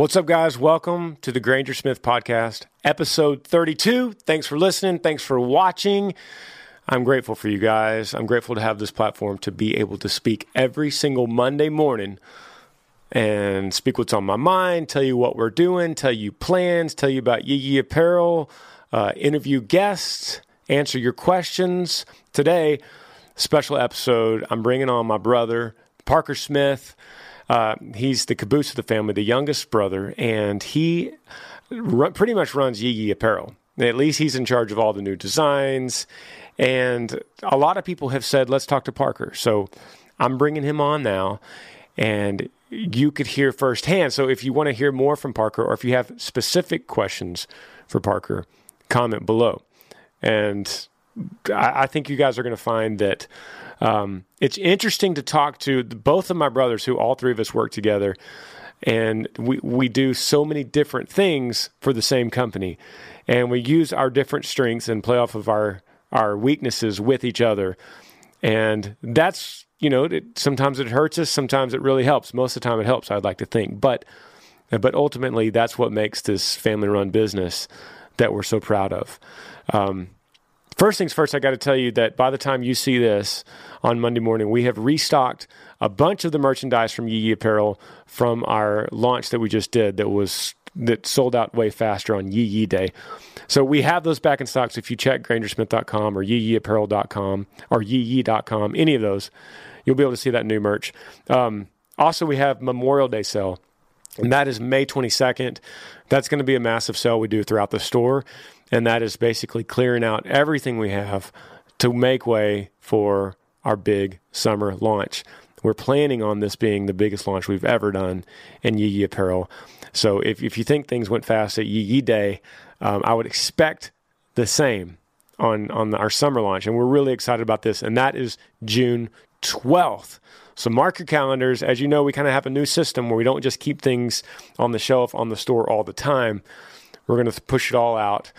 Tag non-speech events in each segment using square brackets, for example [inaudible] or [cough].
What's up, guys? Welcome to the Granger Smith Podcast, episode 32. Thanks for listening. Thanks for watching. I'm grateful for you guys. I'm grateful to have this platform to be able to speak every single Monday morning and speak what's on my mind, tell you what we're doing, tell you plans, tell you about Yee Yee Apparel, uh, interview guests, answer your questions. Today, special episode, I'm bringing on my brother, Parker Smith. Uh, he's the caboose of the family, the youngest brother, and he pretty much runs Yee Apparel. At least he's in charge of all the new designs. And a lot of people have said, let's talk to Parker. So I'm bringing him on now, and you could hear firsthand. So if you want to hear more from Parker, or if you have specific questions for Parker, comment below. And I, think you guys are going to find that um, it's interesting to talk to both of my brothers, who all three of us work together, and we we do so many different things for the same company, and we use our different strengths and play off of our our weaknesses with each other, and that's you know it, sometimes it hurts us, sometimes it really helps. Most of the time, it helps. I'd like to think, but but ultimately, that's what makes this family run business that we're so proud of. Um, First things first, I got to tell you that by the time you see this on Monday morning, we have restocked a bunch of the merchandise from Yee Yee Apparel from our launch that we just did that was that sold out way faster on Yee Yee Day. So we have those back in stock. So if you check grangersmith.com or yeeyeeapparel.com or yeeyee.com, any of those, you'll be able to see that new merch. Um, also, we have Memorial Day sale, and that is May 22nd. That's going to be a massive sale we do throughout the store and that is basically clearing out everything we have to make way for our big summer launch. We're planning on this being the biggest launch we've ever done in Yee Yee Apparel. So if, if you think things went fast at Yee Yee Day, um, I would expect the same on, on our summer launch. And we're really excited about this. And that is June 12th. So mark your calendars. As you know, we kind of have a new system where we don't just keep things on the shelf on the store all the time. We're going to push it all out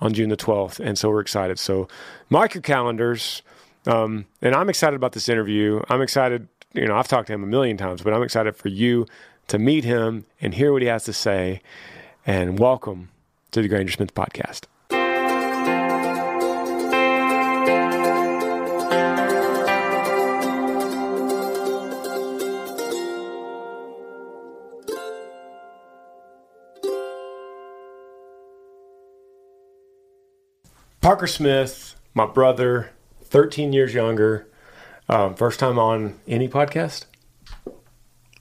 on June the 12th. And so we're excited. So mark your calendars. Um, and I'm excited about this interview. I'm excited. You know, I've talked to him a million times, but I'm excited for you to meet him and hear what he has to say. And welcome to the Granger Smith podcast. Parker Smith, my brother, 13 years younger. Um, first time on any podcast?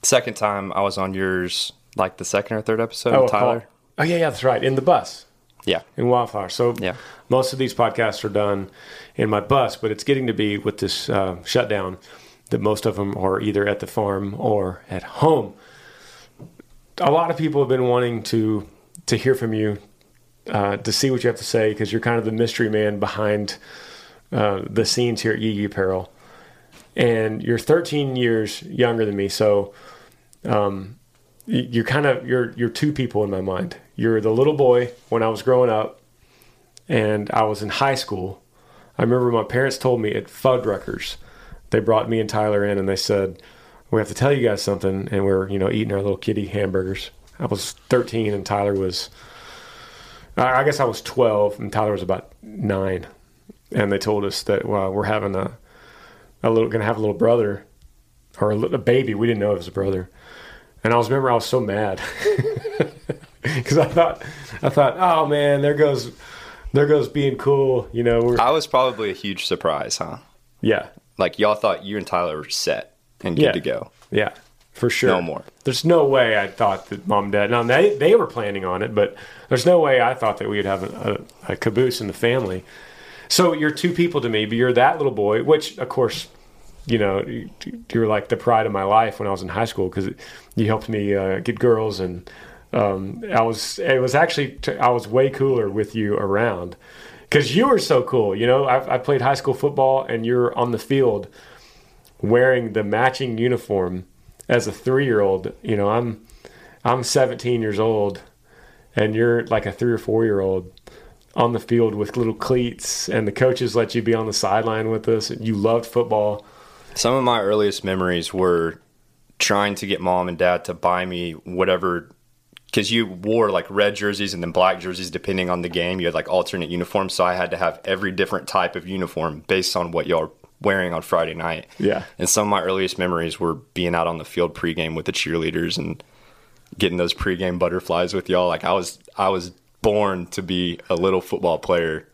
Second time I was on yours, like the second or third episode oh, Tyler. Paul. Oh, yeah, yeah, that's right. In the bus. Yeah. In Wildflower. So yeah. most of these podcasts are done in my bus, but it's getting to be with this uh, shutdown that most of them are either at the farm or at home. A lot of people have been wanting to to hear from you uh, to see what you have to say because you're kind of the mystery man behind uh, the scenes here at Yee Apparel. And you're 13 years younger than me, so um, you're kind of you're you're two people in my mind. You're the little boy when I was growing up, and I was in high school. I remember my parents told me at Fuddruckers, they brought me and Tyler in, and they said, "We have to tell you guys something." And we are you know eating our little kitty hamburgers. I was 13, and Tyler was, I guess I was 12, and Tyler was about nine. And they told us that well, we're having a a little going to have a little brother or a, a baby. We didn't know it was a brother and I was remember I was so mad [laughs] because I thought I thought, oh man, there goes there goes being cool. You know, I was probably a huge surprise, huh? Yeah, like y'all thought you and Tyler were set and good yeah. to go. Yeah, for sure. No more. There's no way I thought that mom and dad. Now they they were planning on it, but there's no way I thought that we'd have a, a, a caboose in the family. So you're two people to me, but you're that little boy, which of course you know, you're like the pride of my life when I was in high school because you helped me uh, get girls, and um, I was it was actually t- I was way cooler with you around because you were so cool. You know, I, I played high school football, and you're on the field wearing the matching uniform as a three year old. You know, I'm I'm 17 years old, and you're like a three or four year old on the field with little cleats, and the coaches let you be on the sideline with us. And you loved football some of my earliest memories were trying to get mom and dad to buy me whatever because you wore like red jerseys and then black jerseys depending on the game. You had like alternate uniforms, so I had to have every different type of uniform based on what y'all wearing on Friday night. Yeah. And some of my earliest memories were being out on the field pregame with the cheerleaders and getting those pregame butterflies with y'all. Like I was I was born to be a little football player.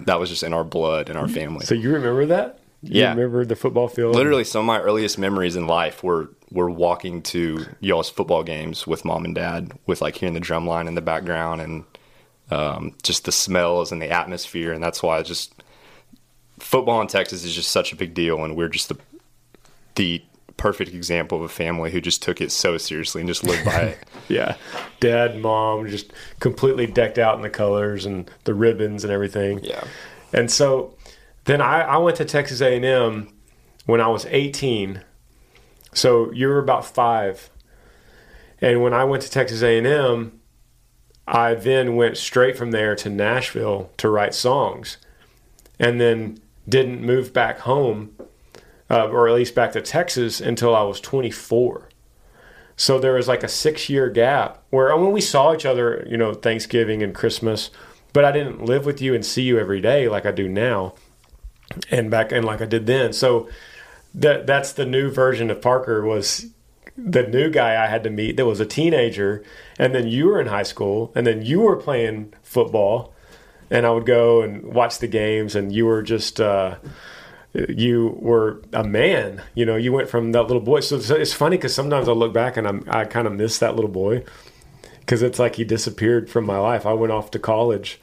That was just in our blood in our family. So you remember that? You yeah, remember the football field? Literally, some of my earliest memories in life were were walking to y'all's football games with mom and dad, with like hearing the drum line in the background and um, just the smells and the atmosphere, and that's why I just football in Texas is just such a big deal, and we're just the the perfect example of a family who just took it so seriously and just lived by it. [laughs] yeah, dad, mom, just completely decked out in the colors and the ribbons and everything. Yeah, and so then I, I went to Texas A&M when I was 18. So you were about five. And when I went to Texas A&M, I then went straight from there to Nashville to write songs, and then didn't move back home, uh, or at least back to Texas until I was 24. So there was like a six year gap where when we saw each other, you know, Thanksgiving and Christmas, but I didn't live with you and see you every day like I do now and back and like I did then. So that that's the new version of Parker was the new guy I had to meet that was a teenager, and then you were in high school, and then you were playing football, and I would go and watch the games, and you were just. Uh, you were a man, you know. You went from that little boy. So it's funny because sometimes I look back and I'm, I kind of miss that little boy because it's like he disappeared from my life. I went off to college,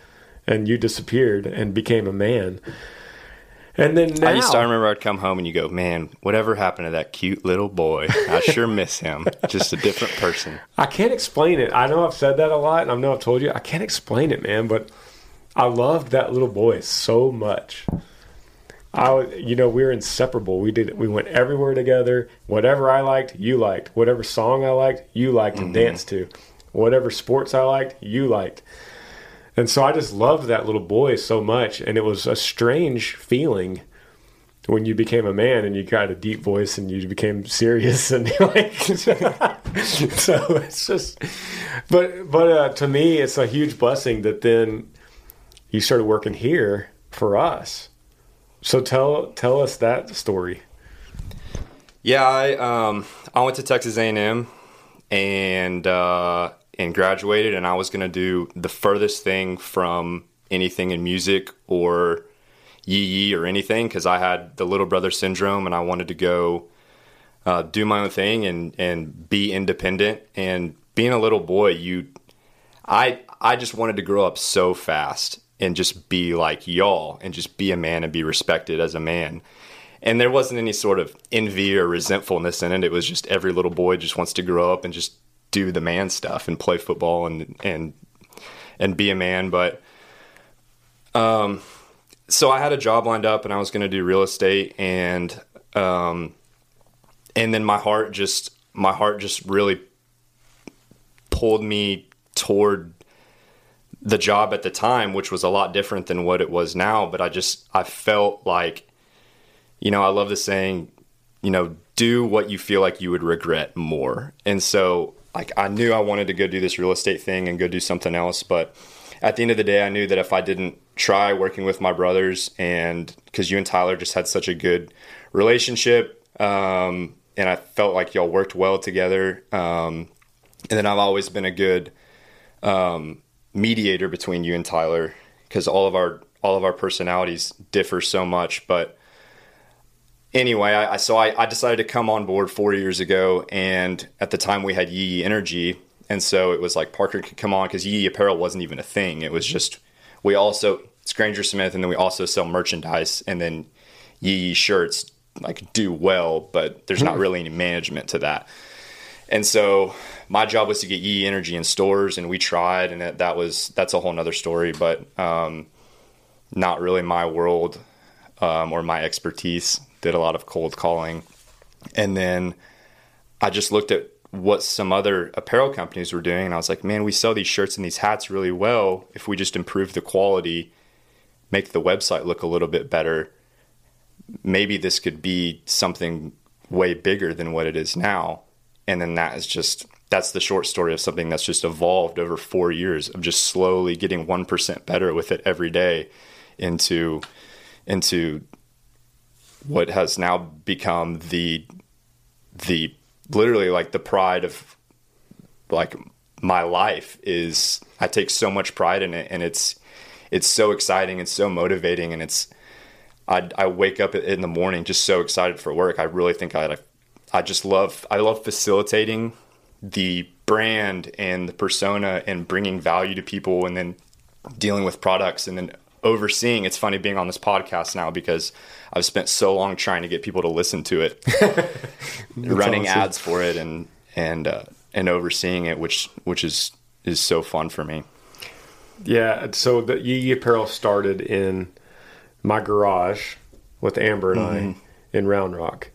and you disappeared and became a man. And then now, I used to I remember I'd come home and you go, man, whatever happened to that cute little boy? I sure miss him. [laughs] Just a different person. I can't explain it. I know I've said that a lot, and I know I've told you I can't explain it, man. But I loved that little boy so much. I, you know, we were inseparable. We did, we went everywhere together. Whatever I liked, you liked. Whatever song I liked, you liked and mm-hmm. danced to. Whatever sports I liked, you liked. And so I just loved that little boy so much. And it was a strange feeling when you became a man and you got a deep voice and you became serious and [laughs] like [laughs] so it's just but but uh, to me it's a huge blessing that then you started working here for us. So tell tell us that story. Yeah i um i went to texas a&m and uh and graduated, and I was going to do the furthest thing from anything in music or yee yee or anything because I had the little brother syndrome and I wanted to go uh, do my own thing and and be independent. And being a little boy, you, I I just wanted to grow up so fast and just be like y'all and just be a man and be respected as a man. And there wasn't any sort of envy or resentfulness in it. It was just every little boy just wants to grow up and just do the man stuff and play football and and and be a man. But um, so I had a job lined up and I was going to do real estate and um, and then my heart just my heart just really pulled me toward the job at the time, which was a lot different than what it was now. But I just I felt like, you know, I love the saying, you know, do what you feel like you would regret more. And so like I knew I wanted to go do this real estate thing and go do something else, but at the end of the day, I knew that if I didn't try working with my brothers and because you and Tyler just had such a good relationship, um, and I felt like y'all worked well together. Um, and then I've always been a good um, mediator between you and Tyler because all of our all of our personalities differ so much. But anyway, I, so I, I, decided to come on board four years ago, and at the time we had Yee Energy, and so it was like Parker could come on because Yee Apparel wasn't even a thing. It was just we also it's Granger Smith, and then we also sell merchandise, and then Yee shirts like do well, but there's not hmm. really any management to that. And so my job was to get Yee Energy in stores, and we tried, and that, that was that's a whole nother story, but um, not really my world um, or my expertise. Did a lot of cold calling, and then I just looked at what some other apparel companies were doing, and I was like, man, we sell these shirts and these hats really well. If we just improve the quality, make the website look a little bit better, maybe this could be something way bigger than what it is now. And then that is just that's the short story of something that's just evolved over four years of just slowly getting one percent better with it every day into into what has now become the the literally like the pride of like my life is I take so much pride in it and it's it's so exciting and so motivating and it's I, I wake up in the morning just so excited for work. I really think I I just love I love facilitating the brand and the persona and bringing value to people and then dealing with products and then overseeing. It's funny being on this podcast now because I've spent so long trying to get people to listen to it, [laughs] [laughs] running awesome. ads for it and and uh, and overseeing it, which which is is so fun for me. Yeah, so the Yee Apparel started in my garage with Amber and mm-hmm. I in Round Rock.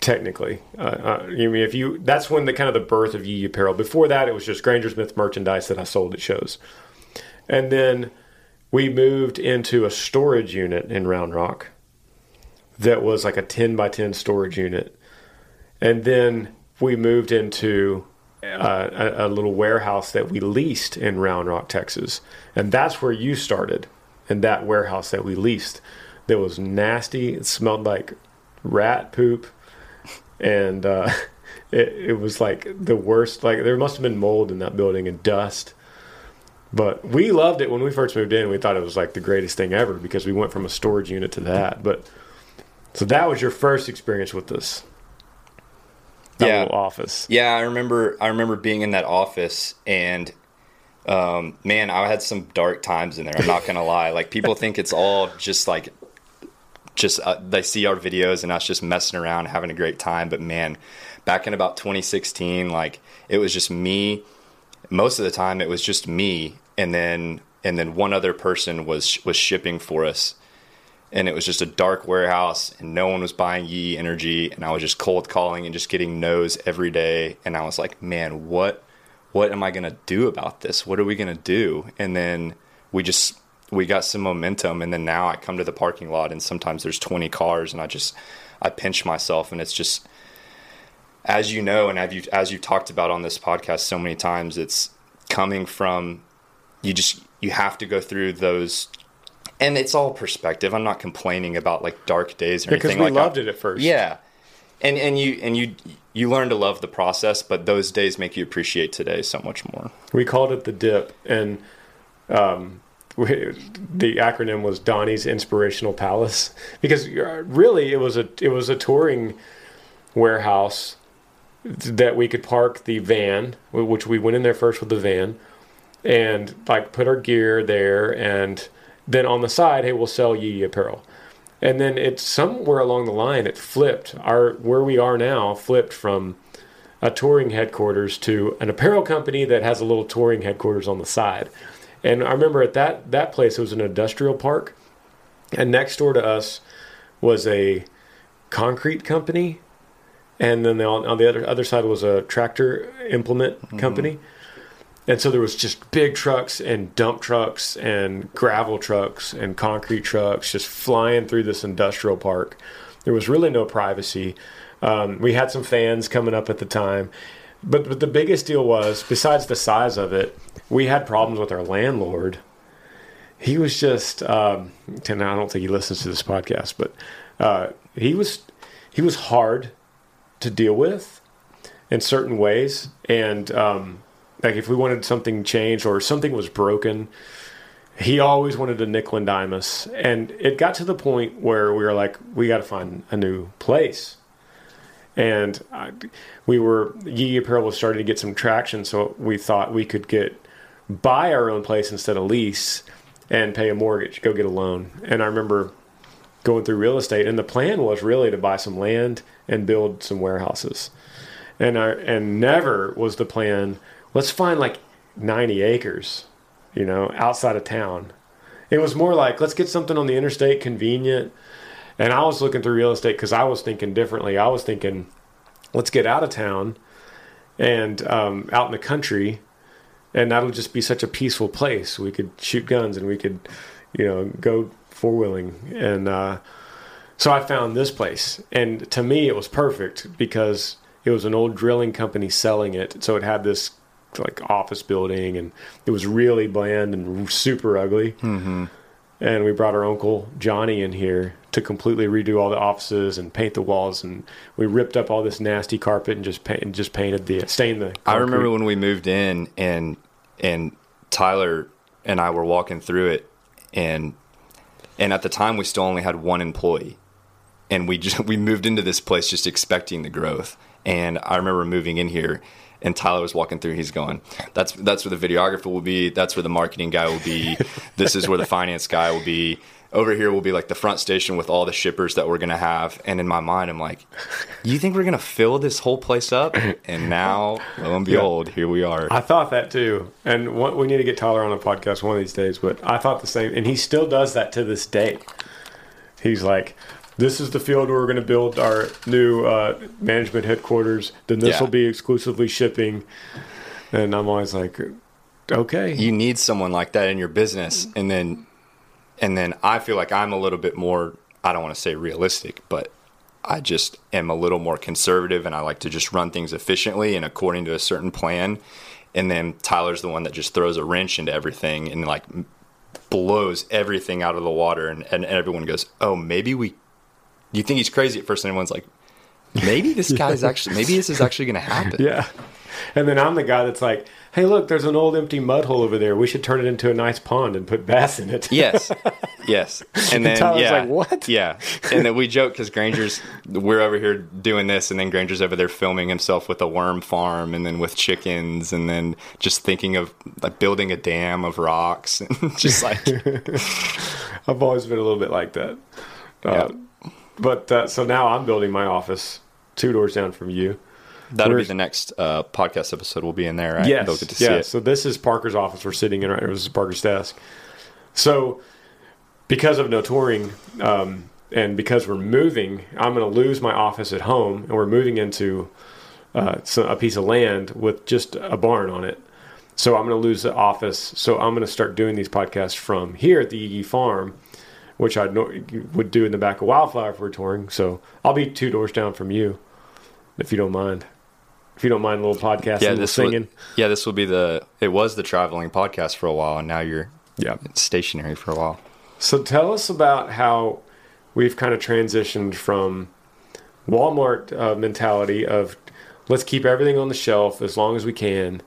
Technically, uh, uh, I mean, if you that's when the kind of the birth of Yee Apparel. Before that, it was just Granger Smith merchandise that I sold at shows, and then we moved into a storage unit in Round Rock that was like a ten by ten storage unit, and then we moved into uh, a, a, little warehouse that we leased in Round Rock, Texas, and that's where you started in that warehouse that we leased that was nasty. It smelled like rat poop, and uh, [laughs] it, it was like the worst. Like there must have been mold in that building and dust. But we loved it when we first moved in. We thought it was like the greatest thing ever because we went from a storage unit to that. But so that was your first experience with this. yeah, office. Yeah, I remember. I remember being in that office and um, man, I had some dark times in there. I'm not gonna lie. Like people think it's all just like, just uh, they see our videos and us just messing around, having a great time. But man, back in about 2016, like it was just me. Most of the time, it was just me, and then and then one other person was was shipping for us. And it was just a dark warehouse, and no one was buying Yee Energy, and I was just cold calling and just getting no's every day. And I was like, man, what what am I going to do about this? What are we going to do? And then we just we got some momentum and then now I come to the parking lot and sometimes there's 20 cars and I just I pinch myself and it's just as you know and as you as you talked about on this podcast so many times it's coming from you just you have to go through those and it's all perspective. I'm not complaining about like dark days or anything. because anything we like loved it at first. Yeah. And and you and you you learn to love the process, but those days make you appreciate today so much more. We called it the dip, and um, we, the acronym was Donnie's Inspirational Palace. Because uh, really it was a it was a touring warehouse that we could park the van, which we went in there first with the van, and like put our gear there, and then on the side, hey, we'll sell Yee apparel. And then it's somewhere along the line it flipped. Our where we are now flipped from a touring headquarters to an apparel company that has a little touring headquarters on the side and i remember at that that place it was an industrial park and next door to us was a concrete company and then on, on the other other side was a tractor implement mm-hmm. company and so there was just big trucks and dump trucks and gravel trucks and concrete trucks just flying through this industrial park. There was really no privacy. Um, we had some fans coming up at the time, but but the biggest deal was besides the size of it, we had problems with our landlord. He was just, um, and I don't think he listens to this podcast, but uh, he was he was hard to deal with in certain ways, and um, like if we wanted something changed or something was broken, he always wanted to nickel and dime us, and it got to the point where we were like, we got to find a new place. And we were Yee Apparel was starting to get some traction, so we thought we could get buy our own place instead of lease and pay a mortgage, go get a loan. And I remember going through real estate, and the plan was really to buy some land and build some warehouses. And I and never was the plan. Let's find like ninety acres, you know, outside of town. It was more like let's get something on the interstate, convenient and I was looking through real estate because I was thinking differently. I was thinking, let's get out of town and um, out in the country, and that'll just be such a peaceful place. We could shoot guns and we could, you know, go four wheeling. And uh, so I found this place, and to me, it was perfect because it was an old drilling company selling it. So it had this like office building, and it was really bland and super ugly. Mm-hmm. And we brought our uncle Johnny in here to completely redo all the offices and paint the walls, and we ripped up all this nasty carpet and just paint, and just painted the stained the. Concrete. I remember when we moved in and and Tyler and I were walking through it, and and at the time we still only had one employee, and we just [laughs] we moved into this place just expecting the growth. And I remember moving in here, and Tyler was walking through. He's going, "That's that's where the videographer will be. That's where the marketing guy will be. [laughs] this is where the finance guy will be over here will be like the front station with all the shippers that we're gonna have. And in my mind, I'm like, you think we're gonna fill this whole place up? And now, lo and behold, yeah. here we are. I thought that too. And what, we need to get Tyler on a podcast one of these days. But I thought the same, and he still does that to this day. He's like, this is the field where we're going to build our new uh, management headquarters. Then this yeah. will be exclusively shipping. And I'm always like, okay. You need someone like that in your business, and then and then I feel like I'm a little bit more, I don't want to say realistic, but I just am a little more conservative and I like to just run things efficiently and according to a certain plan. And then Tyler's the one that just throws a wrench into everything and like blows everything out of the water. And, and everyone goes, Oh, maybe we, you think he's crazy at first. And everyone's like, maybe this [laughs] guy's actually, maybe this is actually going to happen. Yeah. And then I'm the guy that's like, hey, look, there's an old empty mud hole over there. We should turn it into a nice pond and put bass in it. yes, [laughs] yes. And then and yeah, like, what? Yeah, and then we joke because Granger's we're over here doing this, and then Granger's over there filming himself with a worm farm, and then with chickens, and then just thinking of like building a dam of rocks, [laughs] and just like [laughs] I've always been a little bit like that. Uh. But uh, so now I'm building my office two doors down from you That'll be the next uh, podcast episode. We'll be in there, right? Yes. yeah. So this is Parker's office. We're sitting in right. This is Parker's desk. So because of no touring, um, and because we're moving, I'm going to lose my office at home, and we're moving into uh, a piece of land with just a barn on it. So I'm going to lose the office. So I'm going to start doing these podcasts from here at the Yee Yee Farm, which I would do in the back of Wildflower if we're touring. So I'll be two doors down from you, if you don't mind if you don't mind a little podcast yeah, this singing. Will, yeah, this will be the. It was the traveling podcast for a while, and now you're yeah stationary for a while. So tell us about how we've kind of transitioned from Walmart uh, mentality of let's keep everything on the shelf as long as we can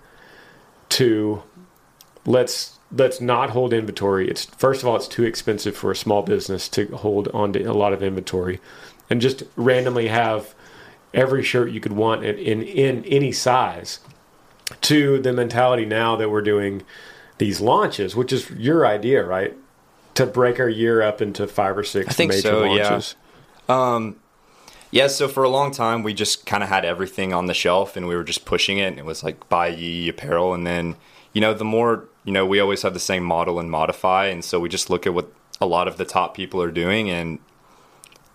to let's let's not hold inventory. It's first of all, it's too expensive for a small business to hold on to a lot of inventory, and just randomly have every shirt you could want in, in, in any size to the mentality now that we're doing these launches, which is your idea, right? To break our year up into five or six I think major so, launches. Yeah. Um, yeah, so for a long time we just kind of had everything on the shelf and we were just pushing it and it was like buy Yee apparel and then you know the more you know we always have the same model and modify and so we just look at what a lot of the top people are doing and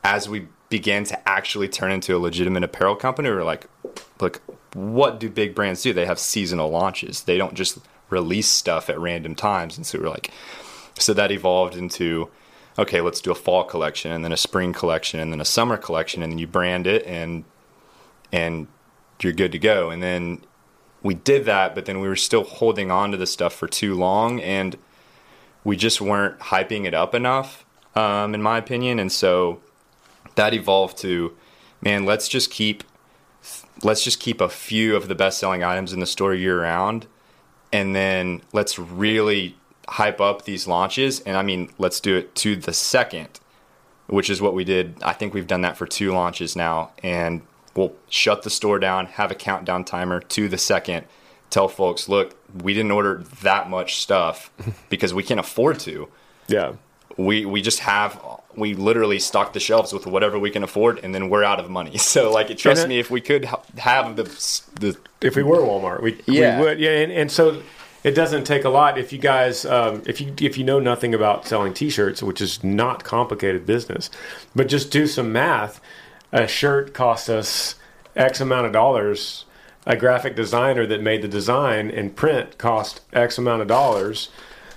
as we began to actually turn into a legitimate apparel company, we were like, look, what do big brands do? They have seasonal launches. They don't just release stuff at random times. And so we are like, so that evolved into, okay, let's do a fall collection and then a spring collection and then a summer collection. And then you brand it and, and you're good to go. And then we did that, but then we were still holding on to the stuff for too long and we just weren't hyping it up enough, um, in my opinion. And so that evolved to, man, let's just keep let's just keep a few of the best selling items in the store year round and then let's really hype up these launches. And i mean let's do it to the second which is what we did. I think we've done that for two launches now. And we'll shut the store down have a countdown timer to the second tell folks look we didn't order that much stuff [laughs] because we can't afford to. Yeah. We we just have we literally stock the shelves with whatever we can afford, and then we're out of money. [laughs] So, like, trust me, if we could ha- have the the if we were Walmart, we, yeah. we would. Yeah, and, and so it doesn't take a lot if you guys um, if you if you know nothing about selling T-shirts, which is not complicated business, but just do some math. A shirt costs us X amount of dollars. A graphic designer that made the design and print cost X amount of dollars.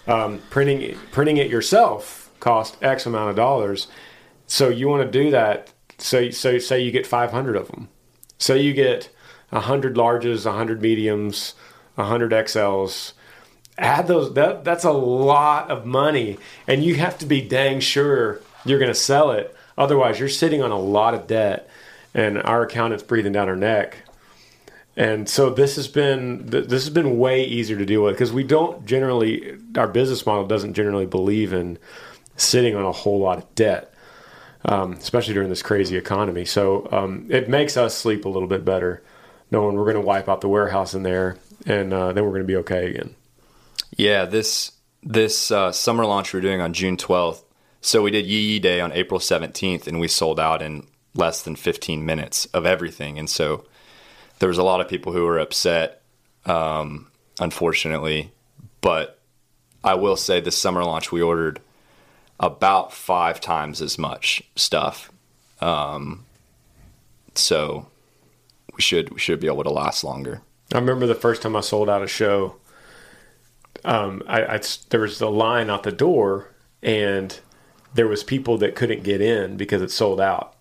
Um, printing printing it yourself cost X amount of dollars. So you want to do that. So, so say you get 500 of them. So you get 100 larges, 100 mediums, 100 XLs. Add those. That that's a lot of money, and you have to be dang sure you're going to sell it. Otherwise, you're sitting on a lot of debt, and our accountant's breathing down our neck. And so this has been this has been way easier to deal with because we don't generally our business model doesn't generally believe in sitting on a whole lot of debt, um, especially during this crazy economy. So um, it makes us sleep a little bit better, knowing we're going to wipe out the warehouse in there, and uh, then we're going to be okay again. Yeah, this this uh, summer launch we're doing on June 12th. So we did Yee Yee Day on April 17th, and we sold out in less than 15 minutes of everything. And so there was a lot of people who were upset, um, unfortunately. But I will say, this summer launch we ordered about five times as much stuff. Um, so we should we should be able to last longer. I remember the first time I sold out a show. Um, I, I there was a line out the door, and there was people that couldn't get in because it sold out,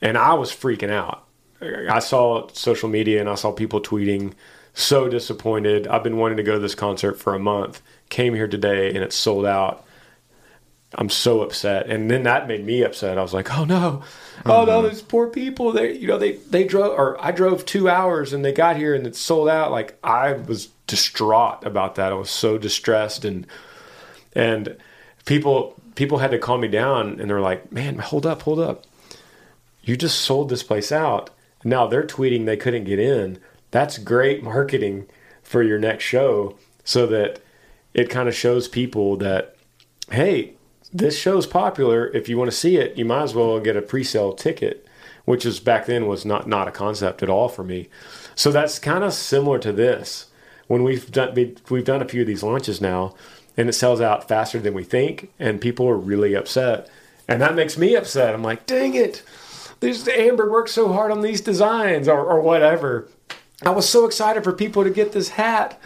and I was freaking out. I saw social media and I saw people tweeting, so disappointed. I've been wanting to go to this concert for a month. Came here today and it's sold out. I'm so upset. And then that made me upset. I was like, oh no, oh mm-hmm. no, these poor people. They, you know, they they drove or I drove two hours and they got here and it's sold out. Like I was distraught about that. I was so distressed and and people people had to calm me down and they're like, man, hold up, hold up. You just sold this place out. Now they're tweeting they couldn't get in. That's great marketing for your next show, so that it kind of shows people that hey this show's popular. If you want to see it, you might as well get a pre-sale ticket, which is back then was not not a concept at all for me. So that's kind of similar to this. When we've done we've done a few of these launches now, and it sells out faster than we think, and people are really upset, and that makes me upset. I'm like, dang it, this Amber worked so hard on these designs or, or whatever. I was so excited for people to get this hat,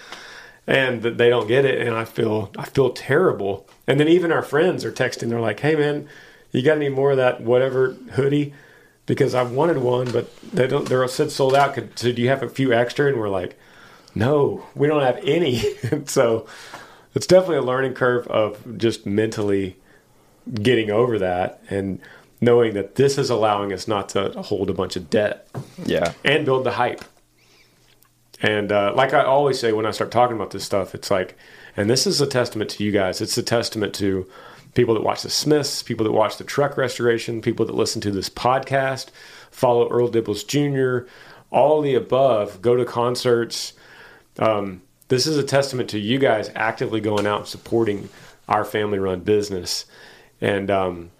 and they don't get it, and I feel I feel terrible. And then even our friends are texting. They're like, "Hey, man, you got any more of that whatever hoodie?" Because I wanted one, but they don't. They're said sold out. Could, so do you have a few extra? And we're like, "No, we don't have any." [laughs] so it's definitely a learning curve of just mentally getting over that and knowing that this is allowing us not to hold a bunch of debt. Yeah, and build the hype. And uh, like I always say when I start talking about this stuff, it's like and this is a testament to you guys. It's a testament to people that watch the Smiths, people that watch the truck restoration, people that listen to this podcast, follow Earl Dibbles Jr., all the above, go to concerts. Um, this is a testament to you guys actively going out and supporting our family run business. And um,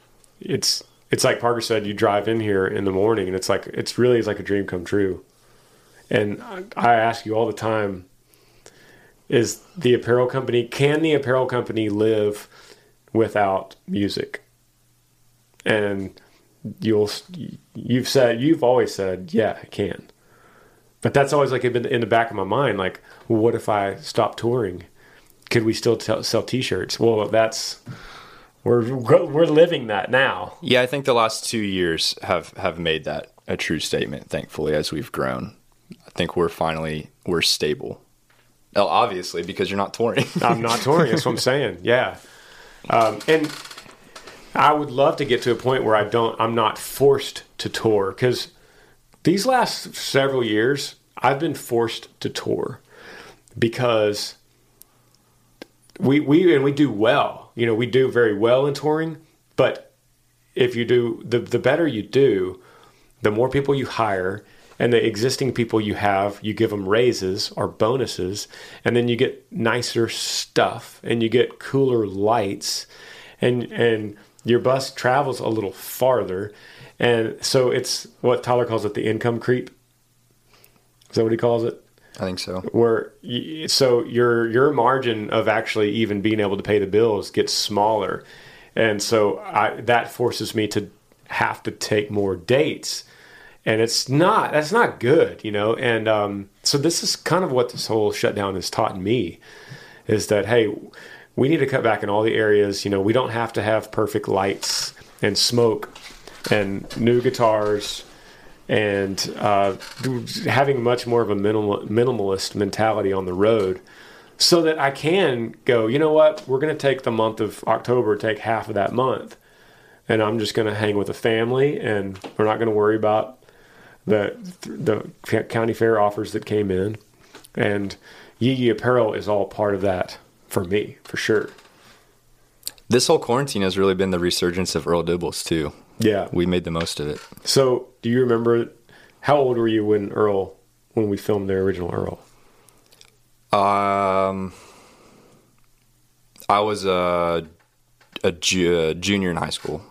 it's it's like Parker said, you drive in here in the morning and it's like it's really like a dream come true. And I ask you all the time, is the apparel company can the apparel company live without music and you'll you've said you've always said yeah it can But that's always like been in the back of my mind. Like, what if I stop touring? Could we still t- sell T-shirts? Well, that's we're we're living that now. Yeah, I think the last two years have have made that a true statement. Thankfully, as we've grown, I think we're finally we're stable. Well, obviously, because you're not touring. [laughs] I'm not touring. That's what I'm saying. Yeah, um, and I would love to get to a point where I don't. I'm not forced to tour because these last several years I've been forced to tour because we we and we do well. You know, we do very well in touring, but if you do the the better you do, the more people you hire and the existing people you have, you give them raises or bonuses, and then you get nicer stuff and you get cooler lights and and your bus travels a little farther. And so it's what Tyler calls it the income creep. Is that what he calls it? I think so. Where so your your margin of actually even being able to pay the bills gets smaller, and so I, that forces me to have to take more dates, and it's not that's not good, you know. And um, so this is kind of what this whole shutdown has taught me, is that hey, we need to cut back in all the areas. You know, we don't have to have perfect lights and smoke and new guitars and uh, having much more of a minimal, minimalist mentality on the road so that I can go, you know what, we're going to take the month of October, take half of that month, and I'm just going to hang with the family, and we're not going to worry about the the county fair offers that came in, and Yee Yee Apparel is all part of that for me, for sure. This whole quarantine has really been the resurgence of Earl Dibbles too. Yeah, we made the most of it. So, do you remember how old were you when Earl when we filmed the original Earl? Um, I was a a ju- junior in high school.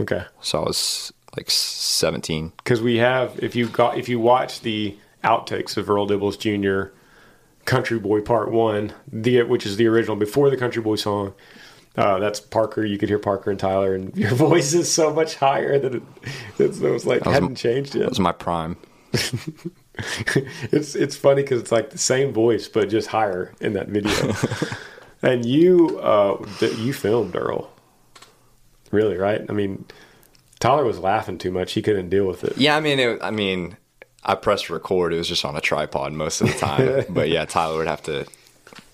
Okay, so I was like seventeen. Because we have, if you got, if you watch the outtakes of Earl Dibbles Jr. Country Boy Part One, the which is the original before the Country Boy song. Uh, that's Parker. You could hear Parker and Tyler, and [laughs] your voice is so much higher that it, it was like was, hadn't changed yet. That was my prime. [laughs] it's it's funny because it's like the same voice but just higher in that video. [laughs] and you uh, you filmed Earl, really, right? I mean, Tyler was laughing too much; he couldn't deal with it. Yeah, I mean, it, I mean, I pressed record. It was just on a tripod most of the time. [laughs] but yeah, Tyler would have to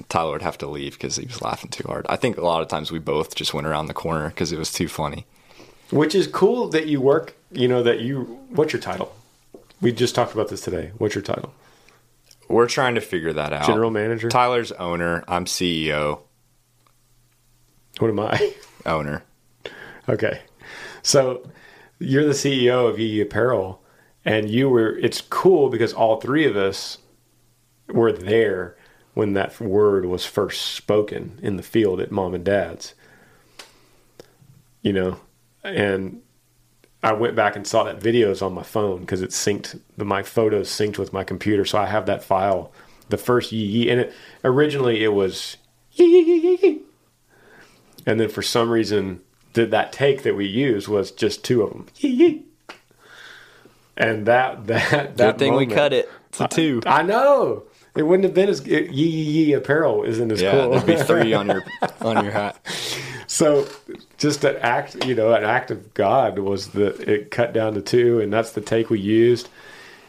Tyler would have to leave because he was laughing too hard. I think a lot of times we both just went around the corner because it was too funny. Which is cool that you work. You know that you. What's your title? We just talked about this today. What's your title? We're trying to figure that out. General manager. Tyler's owner. I'm CEO. What am I? Owner. Okay, so you're the CEO of Yee Yee Apparel, and you were. It's cool because all three of us were there when that word was first spoken in the field at mom and dad's. You know, and I went back and saw that videos on my phone because it synced my photos synced with my computer, so I have that file, the first yee yee, and it originally it was yee yee yee, and then for some reason that that take that we used was just two of them yee yee, and that that that good thing moment, we cut it to two. I, I know it wouldn't have been as it, yee yee yee apparel isn't as yeah, cool. there'd be three on your [laughs] on your hat. So, just an act, you know, an act of God was that it cut down to two, and that's the take we used.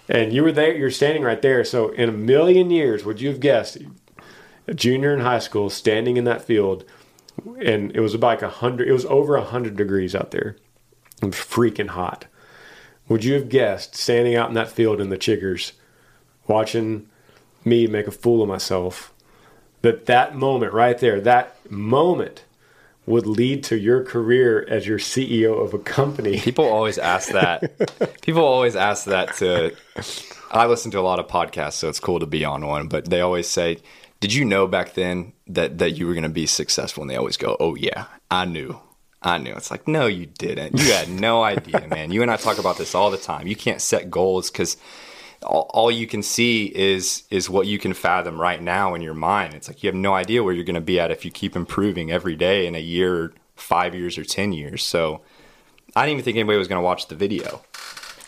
And you were there, you're standing right there. So, in a million years, would you have guessed a junior in high school standing in that field, and it was about like a hundred, it was over a hundred degrees out there. It was freaking hot. Would you have guessed standing out in that field in the chiggers, watching me make a fool of myself, that that moment right there, that moment would lead to your career as your CEO of a company. People always ask that. [laughs] People always ask that to I listen to a lot of podcasts, so it's cool to be on one, but they always say, "Did you know back then that that you were going to be successful?" And they always go, "Oh yeah, I knew." I knew. It's like, no, you didn't. You had no [laughs] idea, man. You and I talk about this all the time. You can't set goals because all, all, you can see is is what you can fathom right now in your mind. It's like you have no idea where you're going to be at if you keep improving every day in a year, five years, or ten years. So I didn't even think anybody was going to watch the video.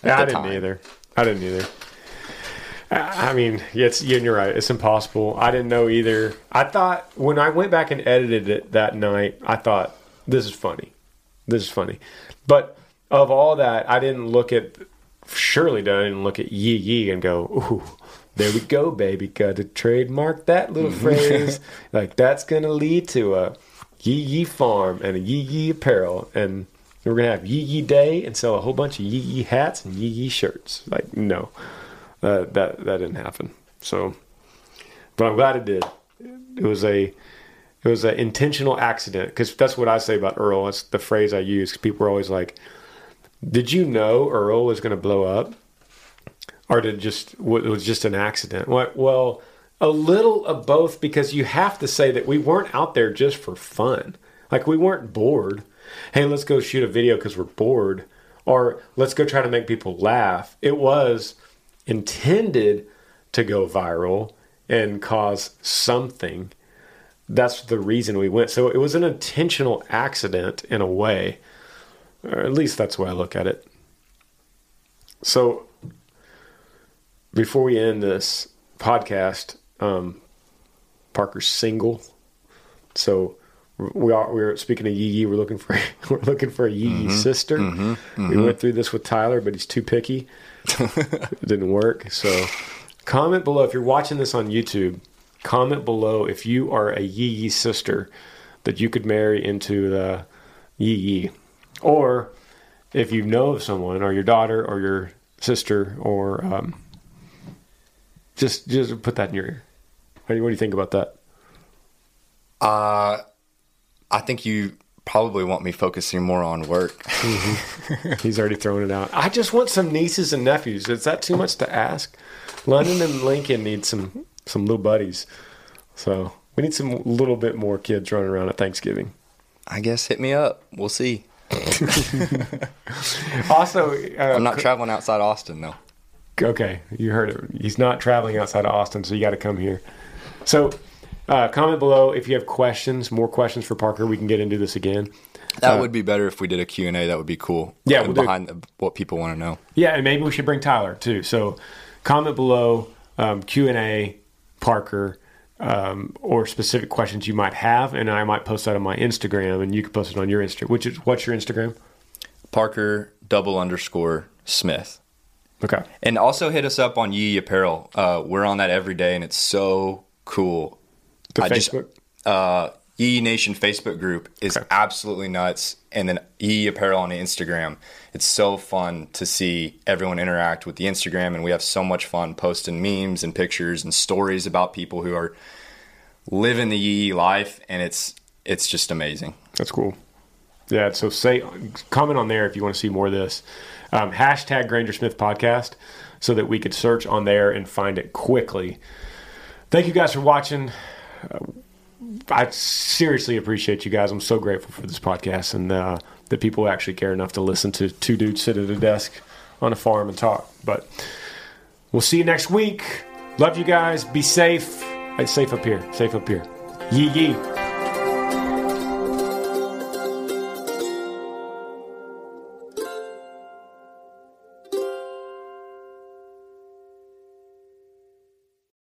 Yeah, I didn't time. either. I didn't either. I mean, it's you're right. It's impossible. I didn't know either. I thought when I went back and edited it that night, I thought this is funny. This is funny. But of all that, I didn't look at. Surely, I didn't look at Yee Yee and go, "Ooh, there we go, baby. Got to trademark that little mm-hmm. phrase. [laughs] Like that's gonna lead to a Yee Yee farm and a Yee Yee apparel, and we're gonna have Yee Yee Day and sell a whole bunch of Yee Yee hats and Yee Yee shirts. Like no." Uh, that that didn't happen. So, but I'm glad it did. It was a it was an intentional accident because that's what I say about Earl. That's the phrase I use. People are always like, "Did you know Earl was going to blow up, or did just it was just an accident?" What? Well, a little of both because you have to say that we weren't out there just for fun. Like we weren't bored. Hey, let's go shoot a video because we're bored, or let's go try to make people laugh. It was intended to go viral and cause something. That's the reason we went. So it was an intentional accident in a way, or at least that's the way I look at it. So before we end this podcast, um, Parker's single. So we are we're speaking of Yee Yee. We're looking for [laughs] we're looking for a Yee Yee mm-hmm, sister. Mm-hmm, mm-hmm. We went through this with Tyler, but he's too picky. [laughs] it didn't work. So comment below if you're watching this on YouTube. Comment below if you are a Yee Yee sister that you could marry into the Yee Yee, or if you know of someone, or your daughter, or your sister, or um, just just put that in your ear. What do you, what do you think about that? Uh, I think you probably want me focusing more on work. mm-hmm. He's already thrown it out. I just want some nieces and nephews. Is that too much to ask? London and Lincoln need some some little buddies. So we need some little bit more kids running around at Thanksgiving. I guess hit me up. We'll see. [laughs] also, uh, I'm not traveling outside Austin though. Okay, you heard it. He's not traveling outside of Austin, so you got to come here. So uh, comment below if you have questions, more questions for Parker. We can get into this again. That uh, would be better if we did a Q&A. That would be cool. Yeah. We'll behind the, what people want to know. Yeah, and maybe we should bring Tyler too. So comment below um, Q&A, Parker, um, or specific questions you might have, and I might post that on my Instagram, and you can post it on your Instagram. Which is what's your Instagram? Parker double underscore Smith. Okay. And also hit us up on Yee Apparel. Uh, we're on that every day, and it's so cool. The I Facebook? Just, uh, Yee Nation Facebook group is okay. absolutely nuts. And then Yee Apparel on Instagram. It's so fun to see everyone interact with the Instagram. And we have so much fun posting memes and pictures and stories about people who are living the Yee life. And it's, it's just amazing. That's cool. Yeah. So say, comment on there if you want to see more of this. Um, hashtag Granger Smith podcast so that we could search on there and find it quickly. Thank you guys for watching. I seriously appreciate you guys. I'm so grateful for this podcast and uh, that people actually care enough to listen to two dudes sit at a desk on a farm and talk. But we'll see you next week. Love you guys. Be safe. It's safe up here. Safe up here. Yee yee.